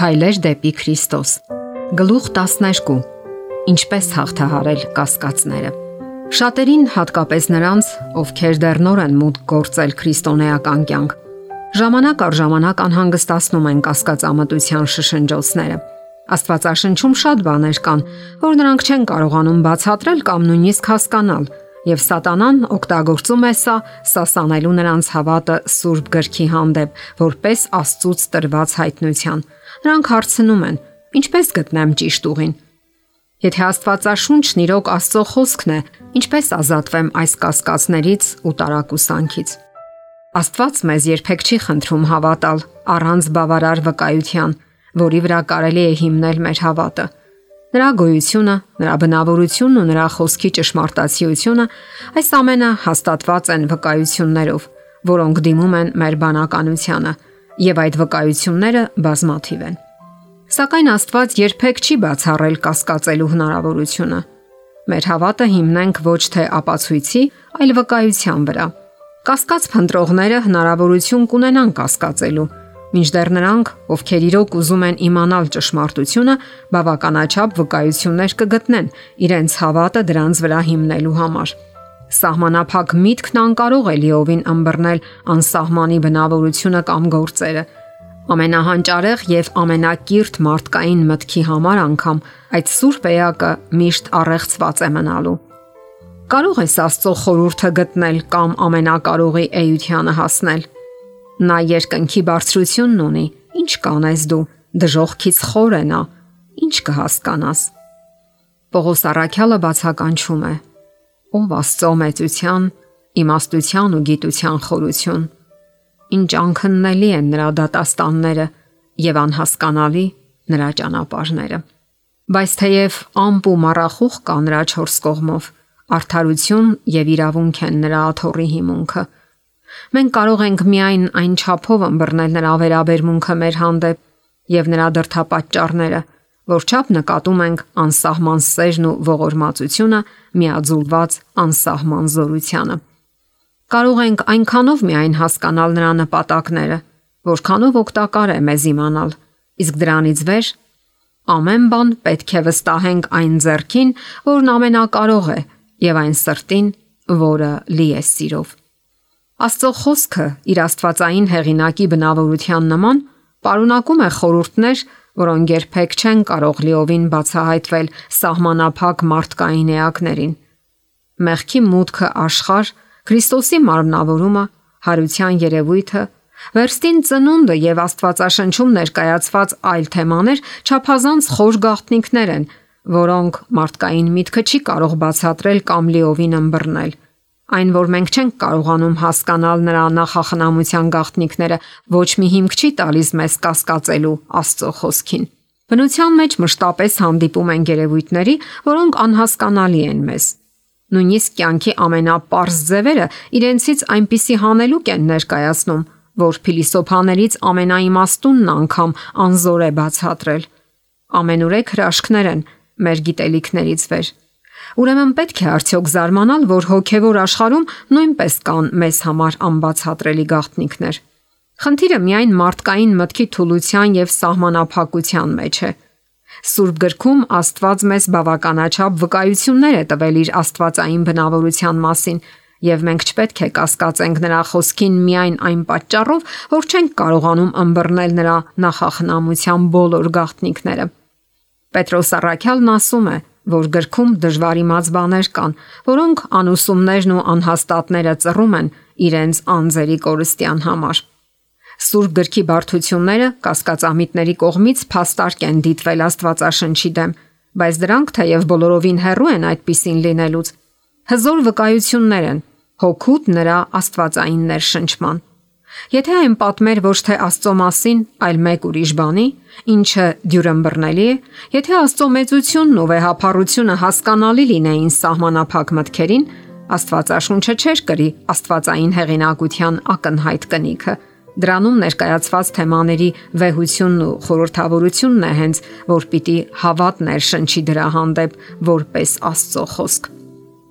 Քայլեր դեպի Քրիստոս։ Գլուխ 12. Ինչպես հաղթահարել կասկածները։ Շատերին, հատկապես նրանց, ովքեր դեռ նոր են մուտք գործել քրիստոնեական կյանք, ժամանակ առ ժամանակ անհանգստացնում են կասկածամտության շշնջոցները։ Աստվածաշնչում շատ բաներ կան, որ նրանք չեն կարողանում բացատրել կամ նույնիսկ հասկանալ, եւ Սատանան օգտագործում է սա սասանելու նրանց հավատը Սուրբ գրքի հանդեպ, որպես Աստծուց տրված հայտնության։ Նրանք հարցնում են. ինչպես գտնեմ ճիշտ ուղին։ Եթե Աստվածաշունչն իրոք Աստծո խոսքն է, ինչպես ազատվեմ այս կասկածներից ու տարակուսանքից։ Աստված մեզ երբեք չի խնդրում հավատալ առանց բավարար վկայության, որի վրա կարելի է հիմնել մեր հավատը։ Նրա գոյությունը, նրա բնավորությունն ու նրա խոսքի ճշմարտացիությունը այս ամենը հաստատված են վկայություններով, որոնք դիմում են մեր բանականությանը, եւ այդ վկայությունները բազմաթիվ են։ Սակայն Աստված երբեք չի բացառել կասկածելու հնարավորությունը։ Մեր հավատը հիմնենք ոչ թե ապացույցի, այլ վկայության վրա։ Կասկած փնտրողները հնարավորություն կունենան կասկածելու, Մինչդեռ նրանք, ովքեր իրոք ուզում են իմանալ ճշմարտությունը, բավականաչափ վկայություններ կգտնեն իրենց հավատը դրանց վրա հիմնելու համար։ Սահմանափակ միտքն անկարող է լիովին ըմբռնել անսահմանի բնավորությունը կամ գործերը։ Ամենահանճարեղ եւ ամենակիրթ մարդկային մտքի համար անգամ այդ սուրբ էակը միշտ առեղծված է մնալու։ Կարող ես Աստծո խորհուրդը գտնել կամ ամենակարողի էությանը հասնել Նա երկնքի բարձրությունն ունի։ Ինչ կանես դու։ Դժողքից խոր է նա։ Ինչ կհասկանաս։ Պողոս Արաքյալը բացականչում է. Ով Աստծո մեծության, իմաստության ու գիտության խորություն։ Ինչ անքննելի են նրա դատաստանները եւ անհասկանալի նրա ճանապարհները։ Բայց թեև ամպ ու մառախուղ կա նրա 4 կողմով, արդարություն եւ իրավունք են նրա աթոռի հիմունքը Մենք կարող ենք միայն այն չափով ըմբռնել նրա վերաբերմունքը մեր հանդեպ եւ նրա դրթապաճառները, որ չափ նկատում ենք անսահման սերն ու ողորմածությունը միաձուլված անսահման զորությանը։ Կարող ենք այնքանով միայն հասկանալ նրա նպատակները, որքանով օգտակար է մեզ իմանալ, իսկ դրանից վեր ամեն բան պետք է վստահենք այն зерքին, որն ամենակարող է, եւ այն սրտին, որը լի է սիրով։ Աստծո խոսքը իր աստվածային հեղինակի բնավորության նման պարունակում է խորհուրդներ, որոնք երբեք չեն կարող լիովին բացահայտվել սահմանափակ մարդկային էակներին։ Մեղքի մուտքը աշխարհ, Քրիստոսի մարմնավորումը, հարության երևույթը, Վերստին ծնունդը եւ Աստվածաշնչում ներկայացված այլ թեմաներ չափազանց խոր գաղտնիքներ են, որոնք մարդկային միտքը չի կարող բացատրել կամ լիովին ըմբռնել։ Այն, որ մենք չենք կարողանում հասկանալ նրա նախախնամության գաղտնիքները, ոչ մի հիմք չի տալիս մեզ կասկածելու Աստծո խոսքին։ Բնության մեջ մշտապես հանդիպում են գերեվույթների, որոնք անհասկանալի են մեզ։ Նույնիսկ կյանքի ամենապարզ ձևերը իրենցից այնպիսի հանելուկ են ներկայացնում, որ փիլիսոփաներից ամենաիմաստունն անգամ անզոր է բացատրել։ Ամենուրեք հրաշքներ են մեր գիտելիքներից վեր Ուրեմն պետք է արդյոք զարմանալ, որ հոգևոր աշխարհում նույնպես կան մեզ համար անբացատրելի գաղտնիքներ։ Խնդիրը միայն մարդկային մտքի թուլության եւ սահմանափակության մեջ է։ Սուրբ գրքում Աստված մեզ բավականաչափ վկայություններ է տվել իր աստվածային բնավորության մասին, եւ մենք չպետք է կասկածենք նրա խոսքին միայն այն պատճառով, որ չենք կարողանում ըմբռնել նրա նախախնամության բոլոր գաղտնիքները։ Պետրոս Արաքյալն ասում է որ գրքում դժվար իմաց բաներ կան, որոնք անուսումներն ու անհաստատները ծռում են իրենց անձերի կորստյան համար։ Սուրբ գրքի բարդությունները կասկածամիտների կողմից փաստարկ են դիտվել Աստվածաշնչի դեմ, բայց դրանք թեև բոլորովին հեռու են այդպիսին լինելուց, հզոր վկայություններ են հոգուտ նրա Աստվածային ներշնչման։ Եթե այն պատմեր ոչ թե Աստծո մասին, այլ մեկ ուրիշ բանի, ինչը դյուրըմբռնելի է, եթե Աստծո մեծությունն ու վեհապառությունը հասկանալի լինեին սահմանափակ մտքերին, Աստվածաշունչը չէր կրի Աստվածային հեղինակության ակնհայտ կնիքը։ Դրանում ներկայացված թեմաների վեհությունն ու խորհրդավորությունն է հենց, որ պիտի հավատ ներշնչի դրա հանդեպ որպես Աստծո խոսք։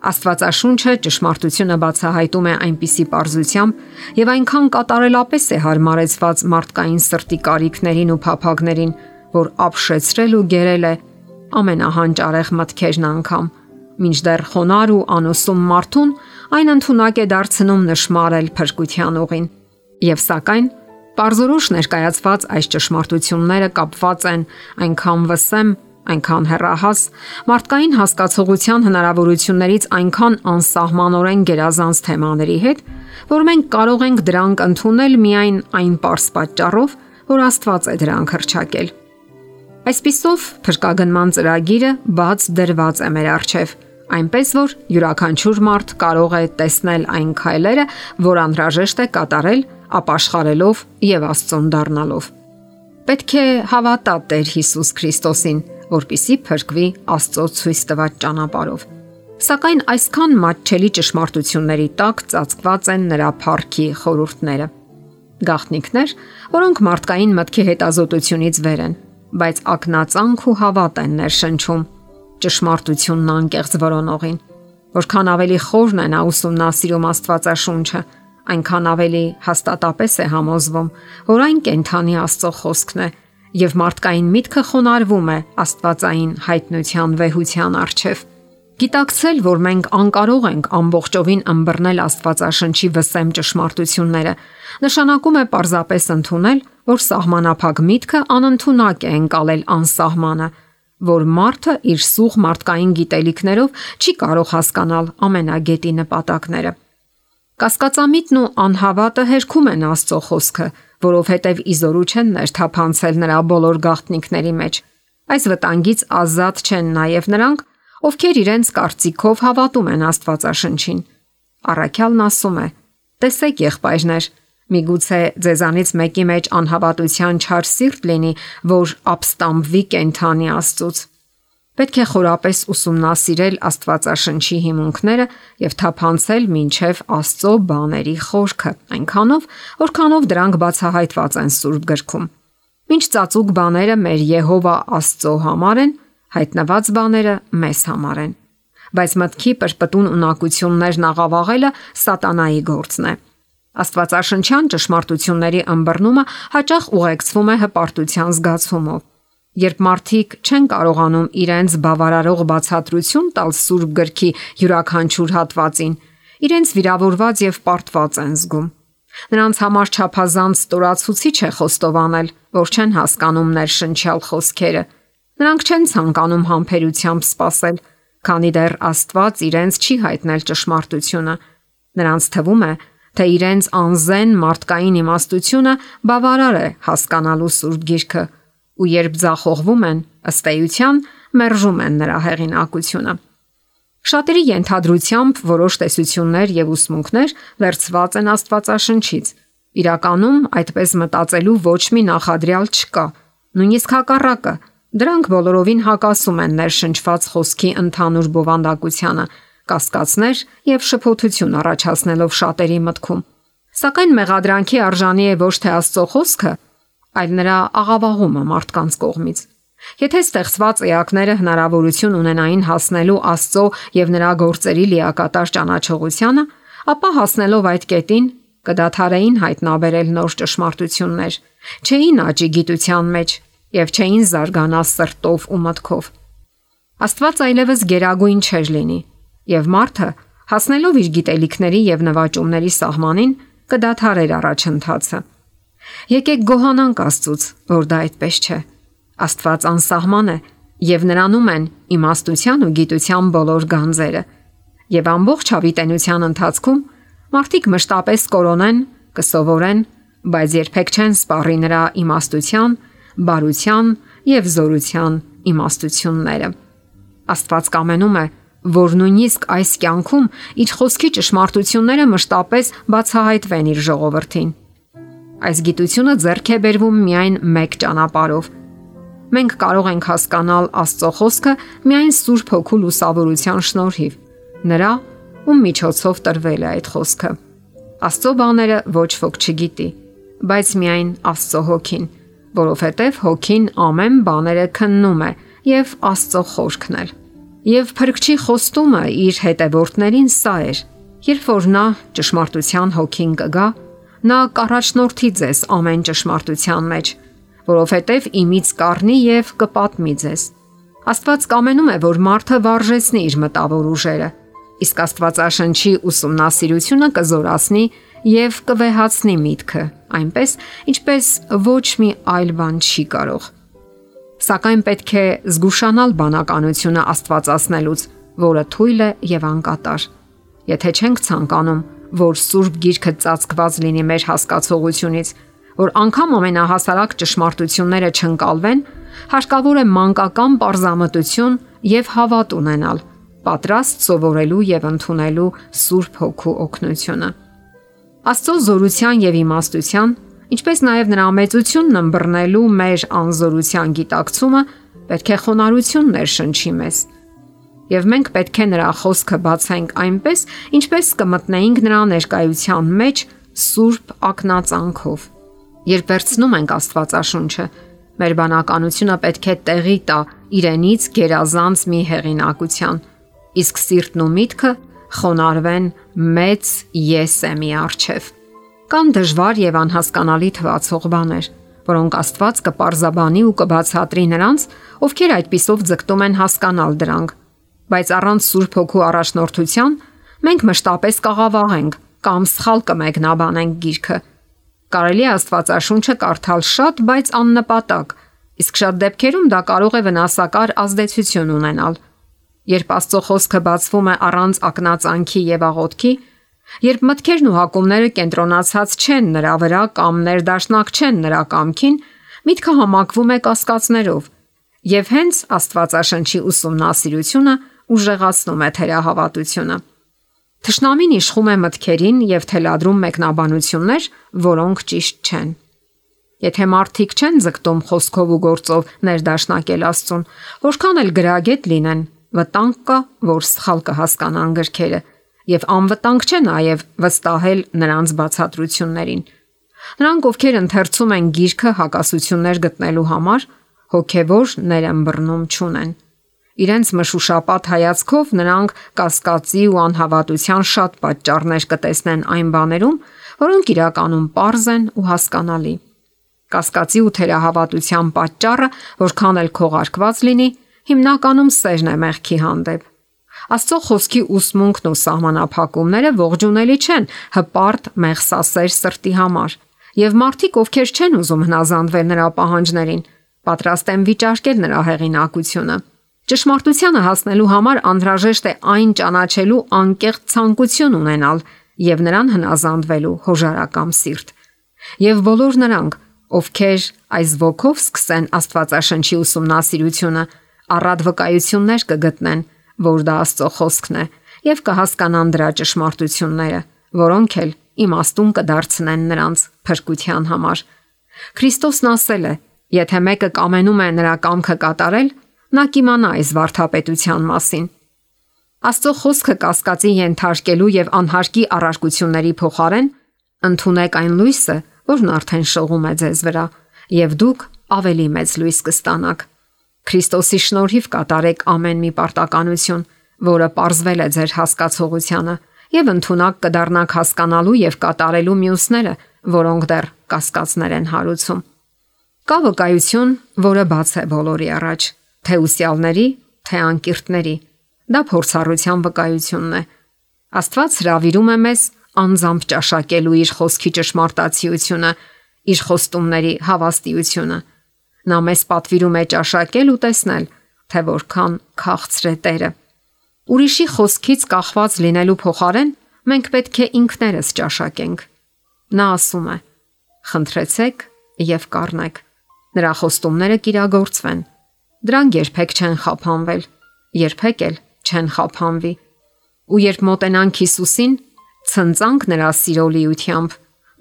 Աստվածաշունչը ճշմարտությունը բացահայտում է այնպիսի པարզությամբ եւ այնքան կատարելապես է հարմարեցված մարդկային սրտի կարիքներին ու փափագներին, որ ապշեցրել ու գերել է ամենահանճարեղ մտքերն անգամ։ Մինչդեռ խոնար ու անոսում մարդուն այն ընդունակ է դարձնում նշмарել փրկության ուղին։ Եվ սակայն Պարզորոշ ներկայացված այս ճշմարտությունները կապված են այնքան վսեմ այնքան հեռահաս, մարդկային հասկացողության հնարավորություններից այնքան անսահմանորեն գերազանց թեմաների հետ, որ մենք կարող ենք դրանք ընդունել միայն այն པարս պատճառով, որ Աստված է դրանք հրճակել։ Այսպիսով, փրկագնման ծրագիրը բաց դրված է մեր առջև, այնպես որ յուրաքանչյուր մարդ կարող է տեսնել այն քայլերը, որ անհրաժեշտ է կատարել ապաշխարելով եւ Աստծուն դառնալով։ Պետք է հավատա Տեր Հիսուս Քրիստոսին, որpիսի փրկվի Աստծո ցույց տված ճանապարով։ Սակայն այսքան մատչելի ճշմարտությունների տակ ծածկված են նրա փառքի խորհուրդները։ Գաղտնիքներ, որոնք մարդկային մտքի հետազոտությունից վեր են, բայց ակնածանք ու հավատ են ներշնչում ճշմարտությունն անկեղծ որոնողին։ Որքան ավելի խորն է նա ուսումնասիրում Աստվածաշունչը, այնքան ավելի հաստատապես է համոզվում, որ այն կենթանի Աստծո խոսքն է եւ մարդկային միտքը խոնարհվում է Աստվածային հայտնության վեհության արչեվ։ Գիտակցել, որ մենք անկարող ենք ամբողջովին ըմբռնել Աստվածաշնչի վսեմ ճշմարտությունները, նշանակում է պարզապես ընդունել, որ սահմանափակ միտքը անընդունակ է ընկալել անսահմանը, որ մարդը իր սուղ մարդկային գիտելիքներով չի կարող հասկանալ ամենագետի նպատակները։ Կասկածամիտն ու անհավատը հերքում են Աստծո խոսքը, որովհետև իզորու չեն ներթափանցել նրա բոլոր գաղտնիքների մեջ։ Այս վտանգից ազատ չեն նաև նրանք, ովքեր իրենց կարծիքով հավատում են Աստվածաշնչին։ Առաքյալն ասում է. Տեսեք եղբայրներ, միգուցե ձեզանից մեկի մեջ անհավատության չար սիրտ լինի, որ ապստամբվի կենթանի Աստծոց Պետք է խորապես ուսումնասիրել Աստվածաշնչի հիմունքները եւ թափանցել մինչև Աստծո բաների խորքը, այնքանով, որքանով դրանք բացահայտված են Սուրբ գրքում։ Մինչ ծածուկ բաները մեր Եհովա Աստծո համար են, հայտնված բաները մեզ համար են։ Բայց մտքի պրպտուն ունակություններն աղավաղելը սատանայի գործն է։ Աստվածաշնչյան ճշմարտությունների ըմբռնումը հաճախ ուղեկցվում է հպարտության զգացումով Երբ մարդիկ չեն կարողանում իրենց բավարարող բացատրություն տալ Սուրբ գրքի յուրաքանչյուր հատվածին, իրենց վիրավորված եւ պարտված են զգում։ Նրանց համար ճափազանց ստորացուցիչ է խոստովանել, որ չեն հասկանում ներշնչալ խոսքերը։ Նրանք չեն ցանկանում համբերությամբ սпасել, քանի դեռ Աստված իրենց չի հայտնել ճշմարտությունը։ Նրանց թվում է, թե իրենց անզեն մարդկային իմաստությունը բավարար է հասկանալու Սուրբ Գիրքը ու երբ ձախողվում են, ըստ էության մերժում են նրա հեղինակությունը։ Շատերի ենթադրությամբ որոշ տեսություններ եւ ուսմունքներ վերծված են Աստվածաշնչից։ Իրականում այդպես մտածելու ոչ մի նախադրյալ չկա։ Նույնիսկ հակառակը, դրանք բոլորովին հակասում են ներշնչված խոսքի ընդհանուր բովանդակությանը, կասկածներ եւ շփոթություն առաջացնելով շատերի մտքում։ Սակայն մեղադրանքի արժանի է ոչ թե Աստծո խոսքը, այլ նրա աղավաղումը մարդկանց կողմից։ Եթե ստեղծված էակները հնարավորություն ունենային հասնելու Աստծո եւ նրա գործերի լիակատար ճանաչողությանը, ապա հասնելով այդ կետին կդադարեին հայտնաբերել նոր ճշմարտություններ, չէին աճի գիտության մեջ եւ չէին զարգանա սրտով ու մտքով։ Աստված այլևս գերագույն չէր լինի, եւ մարդը, հասնելով իր գիտելիքների եւ նվաճումների սահմանին, կդադարեր առաջընթացը։ Եկեք գոհանանք Աստծուց, որ դա այդպես չէ։ Աստված անսահման է եւ նրանում են իմաստության ու գիտության բոլոր գանձերը։ Եվ ամբողջ հավիտենության ընթացքում մարդիկ մշտապես կորոնեն, կսովորեն, բայց երբեք չեն սպառի նրա իմաստության, բարության եւ զորության իմաստությունները։ Աստված կամենում է, որ նույնիսկ այս կյանքում իր խոսքի ճշմարտությունները մշտապես բացահայտվեն իր ժողովրդին։ Այս գիտությունը ձեռք է բերվում միայն մեկ ճանապարով։ Մենք կարող ենք հասկանալ Աստծո խոսքը միայն Սուրբ Հոգու լուսավորության շնորհիվ։ Նրա, ում միջոցով տրվել է այդ խոսքը։ Աստծո բաները ոչ ոք չգիտի, բայց միայն Աստծո Հոգին, որովհետև Հոգին ամեն բաները քննում է եւ Աստծո խորքն էլ։ Եվ փրկչի խոստումը իր հետևորդներին սա էր. Երբ որ նա ճշմարտության հոգին կգա, նա կառաջնորդի ձեզ ամեն ճշմարտության մեջ, որովհետև իմից կառնի եւ կպատմի ձեզ։ Աստված կամենում է, որ մարդը վարժեցնի իր մտավոր ուժերը, իսկ Աստվածաշնչի ուսումնասիրությունը կզորացնի եւ կվեհացնի միտքը, այնպես ինչպես ոչ մի այլ բան չի կարող Սակայն պետք է զգուշանալ բանականությունը Աստվածացնելուց, որը թույլ է եւ անկատար։ Եթե չենք ցանկանում, որ Սուրբ Գիրքը ծածկված լինի մեր հասկացողությունից, որ անգամ ամենահասարակ ճշմարտությունները չընկալվեն, հարկավոր է մանկական པարզամտություն եւ հավատ ունենալ, պատրաստ սովորելու եւ ընդունելու Սուրբ Հոգու օգնությունը։ Աստծո զորության եւ իմաստության ինչպես նաև նրա մեծությունն ըմբռնելու մեր անզորության գիտակցումը պետք է խոնարհություն ներշնչի մեզ։ Եվ մենք պետք է նրա խոսքը բացենք այնպես, ինչպես կմտնեինք նրա ներկայության մեջ սուրբ ակնածանքով։ Երբ վերցնում ենք Աստվածաշունչը, մեր բանականությունը պետք է տեղի տա իրենից գերազանց մի հեղինակության, իսկ սիրտն ու միտքը խոնարհվեն մեծ եսեմի արչև։ Կան դժվար եւ անհասկանալի թվացող բաներ, որոնք Աստված կպարզաբանի ու կբացատրի նրանց, ովքեր այդпիսով ձգտում են հասկանալ դրանք։ Բայց առանց Սուրբ Հոգու առաջնորդության մենք մշտապես կաղավաղենք կամ սխալ կմեկնաբանենք գիրքը։ Կարելի է Աստվածաշունչը կարդալ շատ, բայց աննպատակ, իսկ շատ դեպքերում դա կարող է վնասակար ազդեցություն ունենալ։ Երբ Աստծո խոսքը բացվում է առանց ակնածանքի եւ աղոթքի, Երբ մտքերն ու հակումները կենտրոնացած չեն նրա վրա կամ ներդաշնակ չեն նրա կամքին, միտքը համակվում է կասկածներով, եւ հենց Աստվածաշնչի ուսումնասիրությունը ուժեղացնում է թերահավատությունը։ Թշնամին իշխում է մտքերին եւ թելադրում մեկնաբանություններ, որոնք ճիշտ չեն։ Եթե մարդիկ չեն ձգտում խոսքով ու գործով ներդաշնակել Աստծուն, որքան էլ գրագետ լինեն, վտանգ կա, որ սխալ կհասկանան գրքերը եւ անվտանգ չէ նաեւ վստահել նրանց բացատրություններին։ Նրանք, ովքեր ընթերցում են գիրքը հակասություններ գտնելու համար, հոգեվոր ներըմբռնում չունեն։ Իրենց մշուշապատ հայացքով նրանք կասկածի ու անհավատության շատ պատճառներ կտեսնեն այն բաներում, որոնք իրականում པարզ են ու հասկանալի։ Կասկածի ու թերահավատության պատճառը, որքան էլ քողարկված լինի, հիմնականում սերն է մեղքի հանդեպ։ Աստծո խոսքի ուսմունքն ու սահմանափակումները ողջունելի չեն հպարտ մեղսասեր սրտի համար, եւ մարդիկ, ովքեր չեն ուզում հնազանդվել նրա պահանջներին, պատրաստ են վիճարկել նրա հեղինակությունը։ Ճշմարտությանը հասնելու համար անհրաժեշտ է այն ճանաչելու անկեղծ ցանկություն ունենալ եւ նրան հնազանդվելու հոժարակամ սիրտ։ Եվ բոլոր նրանք, ովքեր այս ոգով սկսեն Աստվածաշնչի ուսումնասիրությունը, առատ վկայություններ կգտնեն, որ դա Աստծո խոսքն է եւ կհասկանան դրա ճշմարտությունները, որոնք էլ իմաստուն կդարձնեն նրանց փրկության համար։ Քրիստոսն ասել է. Եթե մեկը կամենում է նրա կամքը կատարել, նա կիմանա այս վարթապետության մասին։ Աստծո խոսքը կասկածի ենթարկելու եւ անհարկի առարկությունների փոխարեն ընդունեք այն լույսը, որն արդեն շողում է ձեզ վրա, եւ դուք ավելի մեծ լույս կստանաք։ Քրիստոսի շնորհիվ կատարեք ամեն մի պարտականություն, որը parzվել է ձեր հասկացողությանը, եւ ընդունակ կդառնաք հասկանալու եւ կատարելու մյուսները, որոնք դեռ կասկածներ են հարուցում։ Կա վկայություն, որը բաց է բոլորի առաջ, թե ուսյալների, թե անկիրտների։ Դա փորձառության վկայությունն է։ Աստված հravirում է մեզ անձամբ ճաշակելու իր խոսքի ճշմարտացիությունը, իր խոստումների հավաստիությունը Նա մեզ պատվիրում է ճաշակել ու տեսնել, թե որքան քաղցր է Տերը։ Ուրիշի խոսքից կախված լինելու փոխարեն մենք պետք է ինքներս ճաշակենք։ Նա ասում է. Խնդրեցեք եւ կառնեք։ Նրա խոստումները կիրագործվեն։ Դրանք երբեք չեն խափանվել, երբեք էլ չեն խափանվի։ Ու երբ մոտենանք Հիսուսին, ցնցանք նրա սիրո լիությամբ,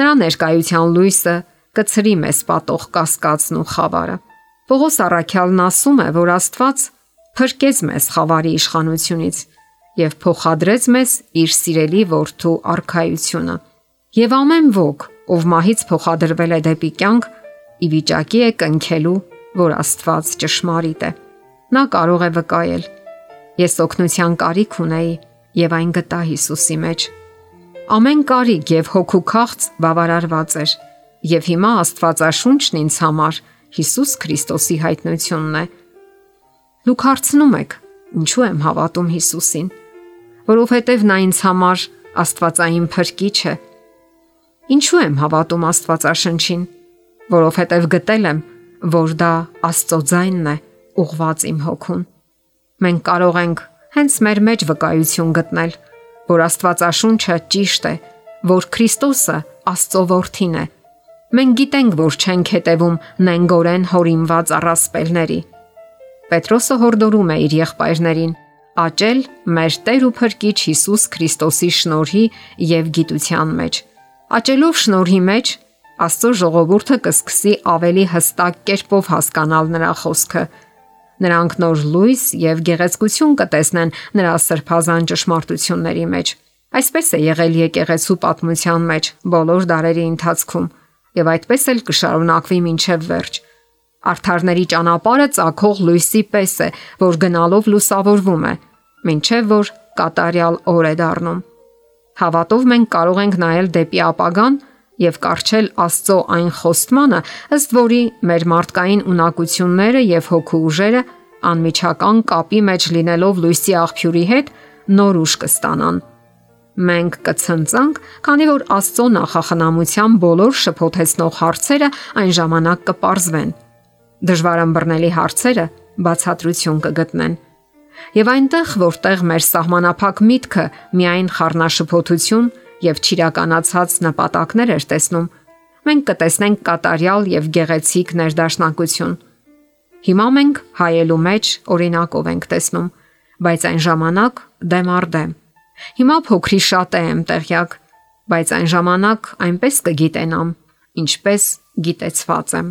նրա ներկայության լույսը կծրի մեզ պատող կասկածն ու խավարը։ Պողոս Արաքյալն ասում է, որ Աստված փրկեց մեզ խավարի իշխանությունից եւ փոխադրեց մեզ իր սիրելի որդու արխայությունը։ Եվ ամեն ոգ, ով մահից փոխադրվել է դեպի կյանք, ի վիճակի է կնքելու, որ Աստված ճշմարիտ է։ Նա կարող է վկայել. Ես օգնության կարիք ունեի եւ այն գտա Հիսուսի մեջ։ Ամեն կարիք եւ հոգու քաղց բավարարված էր, եւ հիմա Աստվածաշունչն ինձ համար Հիսուս Քրիստոսի հայտնությունն է։ Դուք հարցնում եք, ինչու եմ հավատում Հիսուսին, որովհետև նա ինձ համար Աստվածային փրկիչ է։ Ինչու եմ հավատում Աստվածաշնչին, որովհետև գտել եմ, որ դա Աստծո ձայնն է, ուղված իմ հոգուն։ Մենք կարող ենք հենց մեր մեջ վկայություն գտնել, որ Աստվածաշունչը ճիշտ է, որ Քրիստոսը Աստծո որդին է։ Մենք գիտենք, որ չենք հետևում նենգորեն հորինված առասպելների։ Պետրոսը հորդորում է իր եղբայրներին աճել մեր Տեր ու Փրկիչ Հիսուս Քրիստոսի շնորհի եւ գիտության մեջ։ Աճելով շնորհի մեջ Աստծո ժողովուրդը կսկսի ավելի հստակ կերպով հասկանալ նրա խոսքը Նրանք նոր լույս եւ գեղեցկություն կտեսնեն նրա սրբազան ճշմարտությունների մեջ։ Այսպես է եղել եկեղեցու պատմության մեջ բոլոր դարերի ընթացքում եւ այդպես էլ կշարունակվի մինչև վերջ։ Արթարների ճանապարհը ցակող լույսի պես է, որ գնալով լուսավորվում է, մինչև որ կատարյալ օր է դառնում։ Հավատով մենք կարող ենք նայել դեպի ապագան եւ կարճել Աստծո այն խոստմանը, ըստ որի մեր մարդկային ունակությունները եւ հոգու ուժերը անմիջական կապի մեջ լինելով լույսի աղբյուրի հետ նոր ուժ կստանան։ Մենք կցնցանք, քանի որ Աստծո նախախնամության բոլոր շփոթեցնող հարցերը այն ժամանակ կպարզվեն։ Դժվար ըմբռնելի հարցերը բացատրություն կգտնեն։ Եվ այնտեղ, որտեղ մեր սահմանափակ միտքը միայն խառնաշփոթություն եւ ճիրականացած նպատակներ էր տեսնում, մենք կտեսնենք կատարյալ եւ գեղեցիկ ներդաշնակություն։ Հիմա մենք հայելու մեջ օրինակով ենք տեսնում, բայց այն ժամանակ դեմ առ դեմ։ Հիմա փոքրի շատ եմ տեղյակ, բայց այն ժամանակ այնպես կգիտենամ, ինչպես գիտեցված եմ։